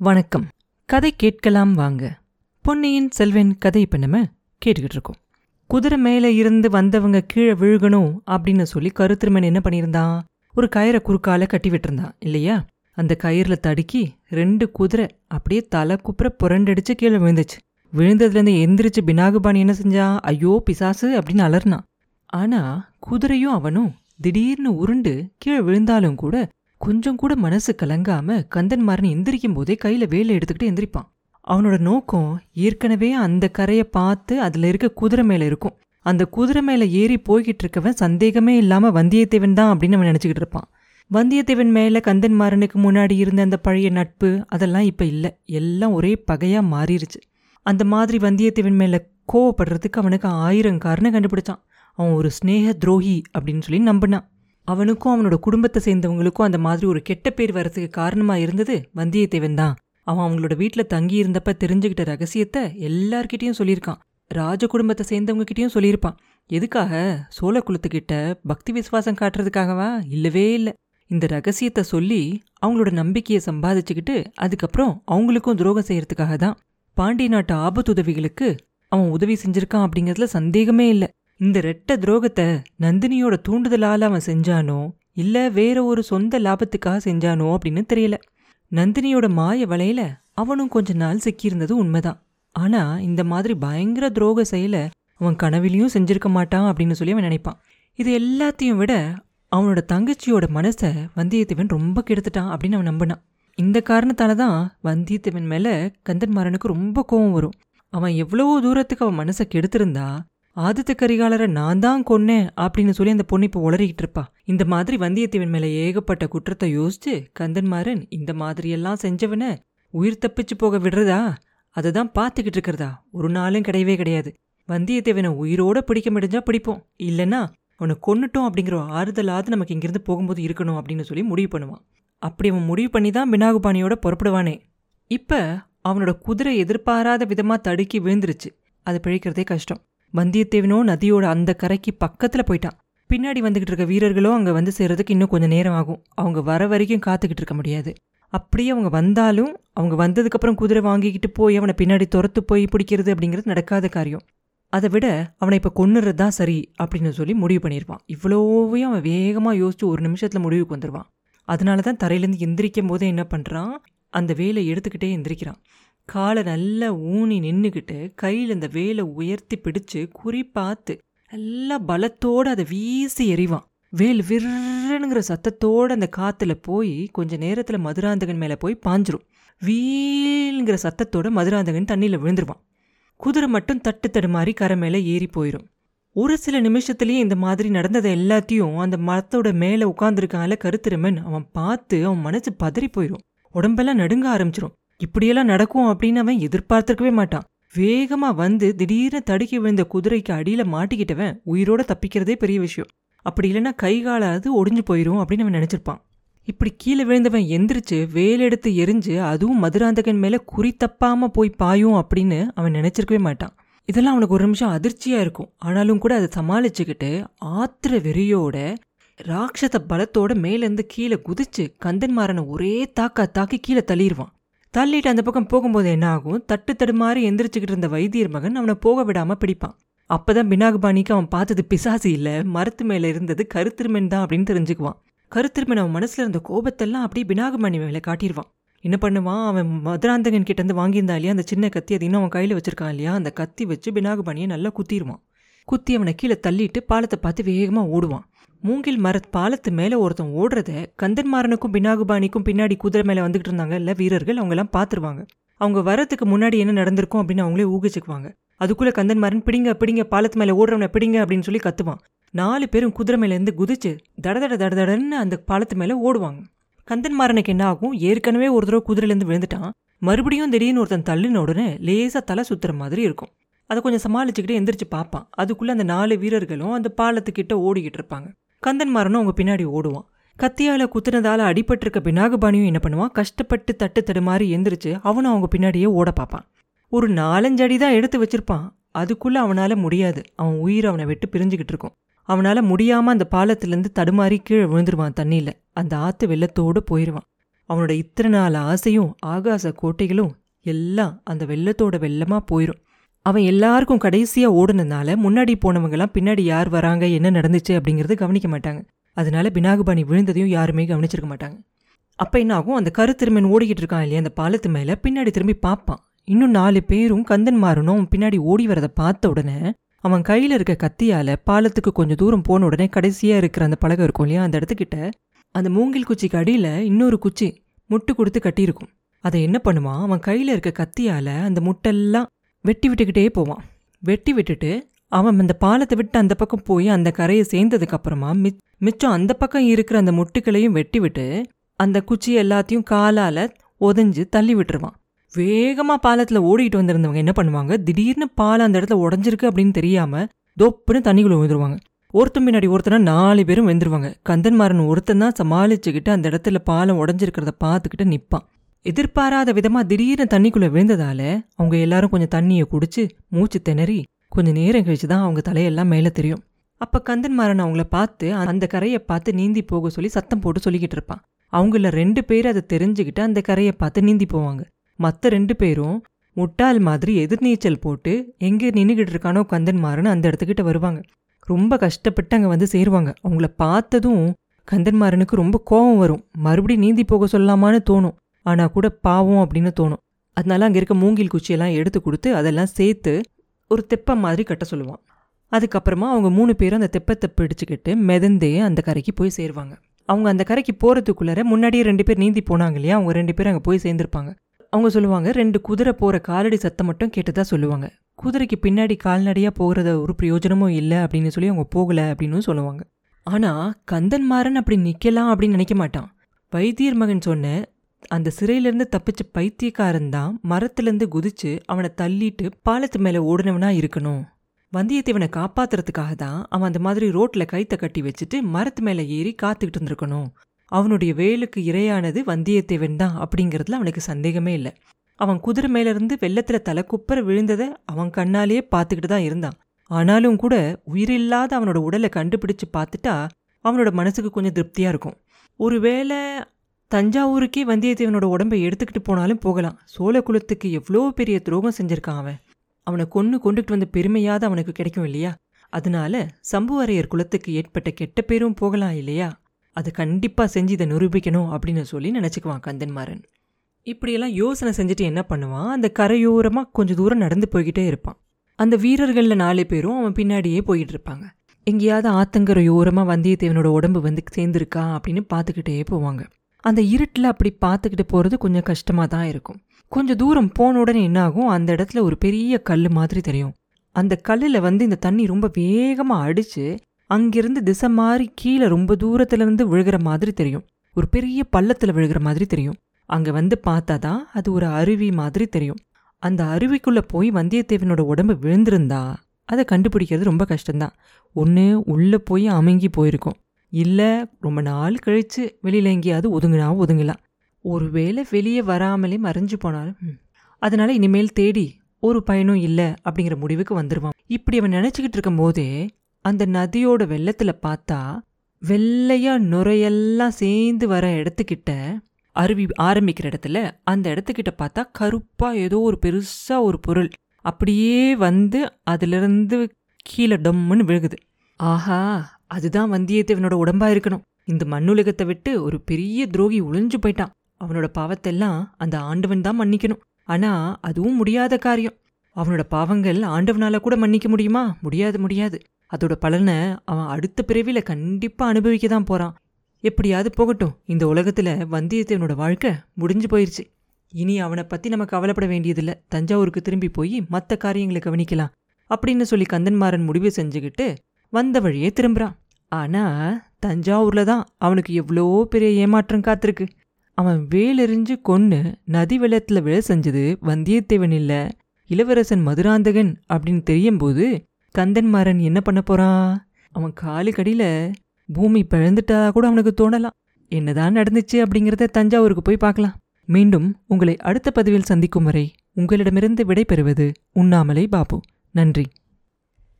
வணக்கம். கதை கேட்கலாம் வாங்க. பொன்னியின் செல்வன் கதை இப்ப நம்ம கேட்டுக்கிட்டு இருக்கோம். குதிரை மேலே இருந்து வந்தவங்க கீழே விழுகணும் அப்படின்னு சொல்லி கருத்திருமன் என்ன பண்ணியிருந்தான்? ஒரு கயிறை குறுக்கால கட்டி விட்டுருந்தான் இல்லையா? அந்த கயிறுல தடுக்கி ரெண்டு குதிரை அப்படியே தலை குப்புற புரண்டடிச்சு கீழே விழுந்துச்சு. விழுந்ததுலேருந்து எந்திரிச்சு பினாகுபாணி என்ன செஞ்சான் ஐயோ பிசாசு அப்படின்னு அலர்னான் ஆனா குதிரையும் அவனும் திடீர்னு உருண்டு கீழே விழுந்தாலும் கூட கொஞ்சம் கூட மனசு கலங்காம கந்தன்மாரன் எந்திரிக்கும் போதே கையில வேலை எடுத்துக்கிட்டு எந்திரிப்பான். அவனோட நோக்கம் ஏற்கனவே அந்த கரையை பார்த்து அதுல இருக்க குதிரை மேல இருக்கும். அந்த குதிரை மேல ஏறி போய்கிட்டு இருக்கவன் சந்தேகமே இல்லாம வந்தியத்தேவன் தான் அப்படின்னு அவன் நினைச்சுக்கிட்டு இருப்பான். வந்தியத்தேவன் மேல கந்தன்மாரனுக்கு முன்னாடி இருந்த அந்த பழைய நட்பு அதெல்லாம் இப்ப இல்ல. எல்லாம் ஒரே பகையா மாறிடுச்சு அந்த மாதிரி வந்தியத்தேவன் மேல கோவப்படுறதுக்கு அவனுக்கு ஆயிரம் காரணம் கண்டுபிடிச்சான். அவன் ஒரு ஸ்னேக துரோகி அப்படின்னு சொல்லி நம்பினான். அவனுக்கும் அவனோட குடும்பத்தை சேர்ந்தவங்களுக்கும் அந்த மாதிரி ஒரு கெட்ட பேர் வரதுக்கு காரணமாக இருந்தது வந்தியத்தேவன் தான். அவன் அவங்களோட வீட்டில் தங்கி இருந்தப்ப தெரிஞ்சுக்கிட்ட ரகசியத்தை எல்லார்கிட்டேயும் சொல்லியிருக்கான். ராஜ குடும்பத்தை சேர்ந்தவங்ககிட்டயும் சொல்லியிருப்பான். எதுக்காக? சோழ குலத்துக்கிட்ட பக்தி விசுவாசம் காட்டுறதுக்காகவா? இல்லவே இல்லை. இந்த ரகசியத்தை சொல்லி அவங்களோட நம்பிக்கையை சம்பாதிச்சுக்கிட்டு அதுக்கப்புறம் அவங்களுக்கும் துரோகம் செய்யறதுக்காக தான். பாண்டிய நாட்டு ஆபத்துதவிகளுக்கு அவன் உதவி செஞ்சிருக்கான் அப்படிங்கிறதுல சந்தேகமே இல்லை. இந்த ரெட்ட துரோகத்தை நந்தினியோட தூண்டுதலால் அவன் செஞ்சானோ இல்லை வேற ஒரு சொந்த லாபத்துக்காக செஞ்சானோ அப்படின்னு தெரியல. நந்தினியோட மாய வலையில அவனும் கொஞ்ச நாள் சிக்கியிருந்தது உண்மைதான். ஆனா இந்த மாதிரி பயங்கர துரோக செயலை அவன் கனவிலையும் செஞ்சிருக்க மாட்டான் அப்படின்னு சொல்லி அவன் நினைப்பான். இது எல்லாத்தையும் விட அவனோட தங்கச்சியோட மனசை வந்தியத்தேவன் ரொம்ப கெடுத்துட்டான் அப்படின்னு அவன் நம்பினான். இந்த காரணத்தால தான் வந்தியத்தேவன் மேல கந்தன்மாறனுக்கு ரொம்ப கோவம் வரும். அவன் எவ்வளவோ தூரத்துக்கு அவன் மனசை கெடுத்திருந்தா ஆதித்த கரிகாலரை நான் தான் கொன்னேன் அப்படின்னு சொல்லி அந்த பொண்ணு இப்போ உளறிக்கிட்டு இருப்பா. இந்த மாதிரி வந்தியத்தேவன் மேலே ஏகப்பட்ட குற்றத்தை யோசிச்சு கந்தன்மாறன் இந்த மாதிரியெல்லாம் செஞ்சவன உயிர் தப்பிச்சு போக விடுறதா? அதை தான் பார்த்துக்கிட்டு இருக்கிறதா? ஒரு நாளும் கிடையவே கிடையாது. வந்தியத்தேவனை உயிரோட பிடிக்க முடிஞ்சா பிடிப்போம். இல்லைன்னா அவனை கொன்னுட்டோம் அப்படிங்கிற ஆறுதலாவது நமக்கு இங்கிருந்து போகும்போது இருக்கணும் அப்படின்னு சொல்லி முடிவு பண்ணுவான். அப்படி அவன் முடிவு பண்ணி தான் பினாகுபாணியோட புறப்படுவானே. இப்போ அவனோட குதிரை எதிர்பாராத விதமாக தடுக்கி விழுந்துருச்சு. அது பிழைக்கிறதே கஷ்டம். வந்தியத்தேவனோ நதியோட அந்த கரைக்கு பக்கத்துல போயிட்டான். பின்னாடி வந்துகிட்டு இருக்க வீரர்களோ அங்க வந்து சேர்றதுக்கு இன்னும் கொஞ்சம் நேரம் ஆகும். அவங்க வர வரைக்கும் காத்துக்கிட்டு இருக்க முடியாது. அப்படியே அவங்க வந்தாலும் அவங்க வந்ததுக்கப்புறம் குதிரை வாங்கிக்கிட்டு போய் அவனை பின்னாடி துரத்து போய் பிடிக்கிறது அப்படிங்கிறது நடக்காத காரியம். அதை விட அவனை இப்போ கொன்னுறது தான் சரி அப்படின்னு சொல்லி முடிவு பண்ணியிருப்பான் இவ்வளோவையும் அவன் வேகமாக யோசிச்சு ஒரு நிமிஷத்தில் முடிவுக்கு வந்துடுவான் அதனால தான் தரையிலேருந்து எந்திரிக்கும் போதே என்ன பண்ணுறான் அந்த வேலை எடுத்துக்கிட்டே எந்திரிக்கிறான். காலை நல்லா ஊனி நின்றுக்கிட்டு கையில் இந்த வேலை உயர்த்தி பிடிச்சு குறி பார்த்து நல்லா பலத்தோடு அதை வீசி எறிவான். வேல் விர்றனுங்கிற சத்தத்தோடு அந்த காற்றுல போய் கொஞ்ச நேரத்தில் மதுராந்தகன் மேலே போய் பாஞ்சிரும். வீல்ங்கிற சத்தத்தோட மதுராந்தகன் தண்ணியில் விழுந்துருவான். குதிரை மட்டும் தட்டு தடுமாறி கரை மேலே ஏறி போயிடும் ஒரு சில நிமிஷத்துலேயே இந்த மாதிரி நடந்ததை எல்லாத்தையும் அந்த மரத்தோட மேலே உட்காந்துருக்கான்ல கருத்திருமன் அவன் பார்த்து அவன் மனசு பதறி போயிடும் உடம்பெல்லாம் நடுங்க ஆரம்பிச்சிரும். இப்படியெல்லாம் நடக்கும் அப்படின்னு அவன் எதிர்பார்த்திருக்கவே மாட்டான். வேகமா வந்து திடீர்னு தடுக்கி விழுந்த குதிரைக்கு அடியில மாட்டிக்கிட்டவன் உயிரோட தப்பிக்கிறதே பெரிய விஷயம். அப்படி இல்லைன்னா கை காலாவது ஒடிஞ்சு போயிடும் அப்படின்னு அவன் நினைச்சிருப்பான். இப்படி கீழே விழுந்தவன் எந்திரிச்சு வேலெடுத்து எரிஞ்சு அதுவும் மதுராந்தகன் மேலே குறி தப்பாமல் போய் பாயும் அப்படின்னு அவன் நினச்சிருக்கவே மாட்டான். இதெல்லாம் அவனுக்கு ஒரு நிமிஷம் அதிர்ச்சியாக இருக்கும். ஆனாலும் கூட அதை சமாளிச்சுக்கிட்டு ஆத்திர வெறியோட ராட்சத பலத்தோட மேலேருந்து கீழே குதிச்சு கந்தன்மாரனை ஒரே தாக்கா தாக்கி கீழே தள்ளிடுவான் தள்ளிட்டு அந்த பக்கம் போகும்போது என்ன ஆகும் தட்டு தடுமாறி எந்திரிச்சுக்கிட்டு இருந்த வைத்தியர் மகன் அவனை போக விடாம பிடிப்பான். அப்பதான் பினாகுபாணிக்கு அவன் பார்த்தது பிசாசு இல்ல மரத்து மேல இருந்தது கருத்திருமன் தான் அப்படின்னு தெரிஞ்சுக்குவான். கருத்திருமன் அவன் மனசுல இருந்த கோபத்தெல்லாம் அப்படியே பினாகுபாணி மேல காட்டிடுவான் என்ன பண்ணுவான்? அவன் மதுராந்தகன் கிட்ட இருந்து வாங்கியிருந்தா இல்லையா? அந்த சின்ன கத்தி அது இன்னும் அவன் கையில வச்சிருக்கான் இல்லையா? அந்த கத்தி வச்சு பினாகுபாணியை நல்லா குத்திடுவான் குத்தி அவனை கீழே தள்ளிட்டு பாலத்தை பார்த்து வேகமா ஓடுவான். மூங்கில் மரத் பாலத்து மேலே ஒருத்தன் ஓடுறத கந்தன்மாரனுக்கும் பினாகுபாணிக்கும் பின்னாடி குதிரை மேலே வந்துகிட்டு இருந்தாங்க இல்லை வீரர்கள் அவங்கெல்லாம் பார்த்துருவாங்க அவங்க வரத்துக்கு முன்னாடி என்ன நடந்திருக்கும் அப்படின்னு அவங்களே ஊகிச்சுக்குவாங்க. அதுக்குள்ளே கந்தன்மாரன் பிடிங்க பிடிங்க பாலத்து மேலே ஓடுறவனை பிடிங்க அப்படின்னு சொல்லி கத்துவான். நாலு பேரும் குதிரை மேலேருந்து குதிச்சு தடதட தடதடன்னு அந்த பாலத்து மேலே ஓடுவாங்க. கந்தன்மாரனுக்கு என்ன ஆகும்? ஏற்கனவே ஒரு தடவை குதிரையிலேருந்து விழுந்துட்டான். மறுபடியும் திடீர்னு ஒருத்தன் தள்ளின உடனே லேசாக தலை சுற்றுற மாதிரி இருக்கும். அதை கொஞ்சம் சமாளிச்சுக்கிட்டு எந்திரிச்சு பார்ப்பான் அதுக்குள்ளே அந்த நாலு வீரர்களும் அந்த பாலத்துக்கிட்ட ஓடிக்கிட்டு இருப்பாங்க. கந்தன்மாரனும் அவங்க பின்னாடி ஓடுவான். கத்தியால குத்துனதால அடிபட்டிருக்க பினாகபாணியும் என்ன பண்ணுவான்? கஷ்டப்பட்டு தட்டு தடுமாறி எந்திரிச்சு அவனும் அவங்க பின்னாடியே ஓட பார்ப்பான். ஒரு நாலஞ்சு அடி தான் எடுத்து வச்சிருப்பான். அதுக்குள்ள அவனால முடியாது. அவன் உயிர் அவனை விட்டு பிரிஞ்சுக்கிட்டு இருக்கும். அவனால முடியாம அந்த பாலத்துலேருந்து தடுமாறி கீழே விழுந்துருவான் தண்ணியில. அந்த ஆத்து வெள்ளத்தோடு போயிடுவான் அவனோட இத்தனை நாள் ஆசையும் ஆகாச கோட்டைகளும் எல்லாம் அந்த வெள்ளத்தோட வெள்ளமா போயிடும் அவன் எல்லாருக்கும் கடைசியாக ஓடுனதுனால முன்னாடி போனவங்கலாம் பின்னாடி யார் வராங்க என்ன நடந்துச்சு அப்படிங்கிறது கவனிக்க மாட்டாங்க. அதனால பினாகுபாணி விழுந்ததையும் யாருமே கவனிச்சிருக்க மாட்டாங்க. அப்போ என்ன ஆகும்? அந்த கருத்திருமன் ஓடிக்கிட்டு இருக்கான் இல்லையா? அந்த பாலத்து மேலே பின்னாடி திரும்பி பார்ப்பான். இன்னும் நாலு பேரும் கந்தன் மாறனும் பின்னாடி ஓடி வரதை பார்த்த உடனே அவன் கையில் இருக்க கத்தியால் பாலத்துக்கு கொஞ்சம் தூரம் போன உடனே கடைசியாக இருக்கிற அந்த பழகம் இருக்கும் இல்லையா? அந்த இடத்துக்கிட்ட அந்த மூங்கில் குச்சிக்கு அடியில் இன்னொரு குச்சி முட்டு கொடுத்து கட்டியிருக்கும். அதை என்ன பண்ணுவான்? அவன் கையில் இருக்க கத்தியால அந்த முட்டெல்லாம் வெட்டி விட்டுக்கிட்டே போவான். வெட்டி விட்டுட்டு அவன் அந்த பாலத்தை விட்டு அந்த பக்கம் போய் அந்த கரையை சேர்ந்ததுக்கப்புறமா மி மிச் மிச்சம் அந்த பக்கம் இருக்கிற அந்த முட்டுக்களையும் வெட்டி விட்டு அந்த குச்சி எல்லாத்தையும் காலால் உதஞ்சு தள்ளி விட்டுருவான். வேகமாக பாலத்தில் ஓடிட்டு வந்திருந்தவங்க என்ன பண்ணுவாங்க? திடீர்னு பாலம் அந்த இடத்துல உடஞ்சிருக்கு அப்படின்னு தெரியாமல் தொப்புன்னு தண்ணிக்குள்ள விழுந்துருவாங்க. ஒருத்தன் பின்னாடி ஒருத்தனா நாலு பேரும் வெந்துருவாங்க கந்தன்மாரன் ஒருத்தன் தான் சமாளிச்சுக்கிட்டு அந்த இடத்துல பாலம் உடஞ்சிருக்கிறத பார்த்துக்கிட்டு நிற்பான் எதிர்பாராத விதமா திடீர்னு தண்ணிக்குள்ள விழுந்ததால அவங்க எல்லாரும் கொஞ்சம் தண்ணியை குடிச்சு மூச்சு திணறி கொஞ்சம் நேரம் கழிச்சு தான் அவங்க தலையெல்லாம் மேலே தெரியும். அப்போ கந்தன்மாரன் அவங்கள பார்த்து அந்த கரையை பார்த்து நீந்தி போக சொல்லி சத்தம் போட்டு சொல்லிக்கிட்டு இருப்பான். அவங்கள ரெண்டு பேர் அதை தெரிஞ்சுக்கிட்டு அந்த கரையை பார்த்து நீந்தி போவாங்க. மற்ற ரெண்டு பேரும் முட்டாள் மாதிரி எதிர்நீச்சல் போட்டு எங்கே நின்றுக்கிட்டு இருக்கானோ கந்தன்மாரன் அந்த இடத்துக்கிட்ட வருவாங்க. ரொம்ப கஷ்டப்பட்டு அங்கே வந்து சேருவாங்க. அவங்கள பார்த்ததும் கந்தன்மாரனுக்கு ரொம்ப கோபம் வரும். மறுபடியும் நீந்தி போக சொல்லாமான்னு தோணும். ஆனால் கூட பாவம் அப்படின்னு தோணும். அதனால அங்கே இருக்க மூங்கில் குச்சியெல்லாம் எடுத்து கொடுத்து அதெல்லாம் சேர்த்து ஒரு தெப்பம் மாதிரி கட்ட சொல்லுவான். அதுக்கப்புறமா அவங்க மூணு பேரும் அந்த தெப்பத்தை பிடிச்சிக்கிட்டு மிதந்தே அந்த கரைக்கு போய் சேருவாங்க. அவங்க அந்த கரைக்கு போகிறதுக்குள்ளார முன்னாடியே ரெண்டு பேர் நீந்தி போனாங்க இல்லையா? அவங்க ரெண்டு பேரும் அங்கே போய் சேர்ந்துருப்பாங்க. அவங்க சொல்லுவாங்க ரெண்டு குதிரை போகிற காலடி சத்தம் மட்டும் கேட்டதா சொல்லுவாங்க. குதிரைக்கு பின்னாடி கால்நடையாக போகிறத ஒரு பிரயோஜனமும் இல்லை அப்படின்னு சொல்லி அவங்க போகலை அப்படின்னு சொல்லுவாங்க. ஆனால் கந்தன்மாரன் அப்படி நிற்கலாம் அப்படின்னு நினைக்க மாட்டான். வைத்தியர் மகன் சொன்ன அந்த சிறையிலேருந்து தப்பிச்ச பைத்தியக்காரன் தான் மரத்துலேருந்து குதிச்சு அவனை தள்ளிட்டு பாலத்து மேலே ஓடினவனா இருக்கணும். வந்தியத்தேவனை காப்பாத்துறதுக்காக தான் அவன் அந்த மாதிரி ரோட்ல கைத்தை கட்டி வச்சுட்டு மரத்து மேலே ஏறி காத்துக்கிட்டு இருந்திருக்கணும். அவனுடைய வேலுக்கு இரையானது வந்தியத்தேவன் தான் அப்படிங்கிறதுல அவனுக்கு சந்தேகமே இல்லை. அவன் குதிரை மேலேருந்து வெள்ளத்தில் குப்பரை விழுந்ததை அவன் கண்ணாலேயே பார்த்துக்கிட்டு தான் இருந்தான். ஆனாலும் கூட உயிரில்லாத அவனோட உடலை கண்டுபிடிச்சு பார்த்துட்டா அவனோட மனசுக்கு கொஞ்சம் திருப்தியாக இருக்கும். ஒருவேளை தஞ்சாவூருக்கே வந்தியத்தேவனோட உடம்பை எடுத்துக்கிட்டு போனாலும் போகலாம். சோழ குலத்துக்கு எவ்வளோ பெரிய துரோகம் செஞ்சிருக்கான் அவன். அவனை கொன்று கொண்டுகிட்டு வந்த பெருமையாவது அவனுக்கு கிடைக்கும் இல்லையா? அதனால சம்புவரையர் குலத்துக்கு ஏற்பட்ட கெட்ட பேரும் போகலாம் இல்லையா? அது கண்டிப்பாக செஞ்சு இதை நிரூபிக்கணும் அப்படின்னு சொல்லி நினச்சிக்குவான் கந்தன்மாறன். இப்படியெல்லாம் யோசனை செஞ்சுட்டு என்ன பண்ணுவான்? அந்த கரையோரமாக கொஞ்சம் தூரம் நடந்து போய்கிட்டே இருப்பான். அந்த வீரர்களில் நாலு பேரும் அவன் பின்னாடியே போயிட்டு இருப்பாங்க. எங்கேயாவது ஆத்தங்கரையோரமாக வந்தியத்தேவனோட உடம்பு வந்து சேர்ந்துருக்கா அப்படின்னு பார்த்துக்கிட்டே போவாங்க. அந்த இருட்டில் அப்படி பார்த்துக்கிட்டு போகிறது கொஞ்சம் கஷ்டமாக தான் இருக்கும். கொஞ்சம் தூரம் போன உடனே என்னாகும் அந்த இடத்துல ஒரு பெரிய கல் மாதிரி தெரியும். அந்த கல்லில் வந்து இந்த தண்ணி ரொம்ப வேகமாக அடித்து அங்கிருந்து திசை மாறி கீழே ரொம்ப தூரத்துலேருந்து விழுகிற மாதிரி தெரியும். ஒரு பெரிய பள்ளத்தில் விழுகிற மாதிரி தெரியும். அங்கே வந்து பார்த்தா தான் அது ஒரு அருவி மாதிரி தெரியும். அந்த அருவிக்குள்ளே போய் வந்தியத்தேவனோட உடம்பு விழுந்திருந்தா அதை கண்டுபிடிக்கிறது ரொம்ப கஷ்டம்தான். ஒன்று உள்ளே போய் அமுங்கி போயிருக்கும். இல்லை ரொம்ப நாள் கழித்து வெளியில் எங்கேயாவது ஒதுங்கினா ஒதுங்கலாம். ஒருவேளை வெளியே வராமலே மறைஞ்சு போனாலும் அதனால் இனிமேல் தேடி ஒரு பயனும் இல்லை அப்படிங்கிற முடிவுக்கு வந்துடுவான் இப்படி அவன் நினச்சிக்கிட்டு இருக்கும் போதே அந்த நதியோட வெள்ளத்தில் பார்த்தா வெள்ளையாக நுரையெல்லாம் சேர்ந்து வர இடத்துக்கிட்ட அருவி ஆரம்பிக்கிற இடத்துல அந்த இடத்துக்கிட்ட பார்த்தா கருப்பாக ஏதோ ஒரு பெருசாக ஒரு பொருள் அப்படியே வந்து அதிலிருந்து கீழே டம்முன்னு விழுகுது. ஆஹா அதுதான் வந்தியத்தேவனோட உடம்பா இருக்கணும். இந்த மண்ணுலகத்தை விட்டு ஒரு பெரிய துரோகி ஒளிஞ்சு போயிட்டான். அவனோட பாவத்தெல்லாம் அந்த ஆண்டவன் தான் மன்னிக்கணும். ஆனா அதுவும் முடியாத காரியம். அவனோட பாவங்கள் ஆண்டவனால கூட மன்னிக்க முடியுமா? முடியாது முடியாது. அதோட பலனை அவன் அடுத்த பிறவியில கண்டிப்பா அனுபவிக்க தான் போறான். எப்படியாவது போகட்டும். இந்த உலகத்துல வந்தியத்தேவனோட வாழ்க்கை முடிஞ்சு போயிருச்சு. இனி அவனை பத்தி நம்ம கவலைப்பட வேண்டியதில்லை. தஞ்சாவூருக்கு திரும்பி போய் மற்ற காரியங்களை கவனிக்கலாம். அப்படின்னு சொல்லி கந்தன்மாறன் முடிவு செஞ்சுக்கிட்டு வந்த வழியே திரும்புகிறான் ஆனால் தஞ்சாவூரில் தான் அவனுக்கு எவ்வளோ பெரிய ஏமாற்றம் காத்திருக்கு. அவன் வேலெறிஞ்சு கொன்று நதி வெள்ளத்தில் விழ செஞ்சது வந்தியத்தேவன் இல்லை இளவரசன் மதுராந்தகன் அப்படின்னு தெரியும் போது கந்தன்மாறன் என்ன பண்ண போகிறான் அவன் காலுக்கடியில பூமி பிழந்துட்டா கூட அவனுக்கு தோணலாம். என்னதான் நடந்துச்சு அப்படிங்கிறத தஞ்சாவூருக்கு போய் பார்க்கலாம். மீண்டும் உங்களை அடுத்த பதிவில் சந்திக்கும் வரை உங்களிடமிருந்து விடை பெறுவது உண்ணாமலை பாபு. நன்றி.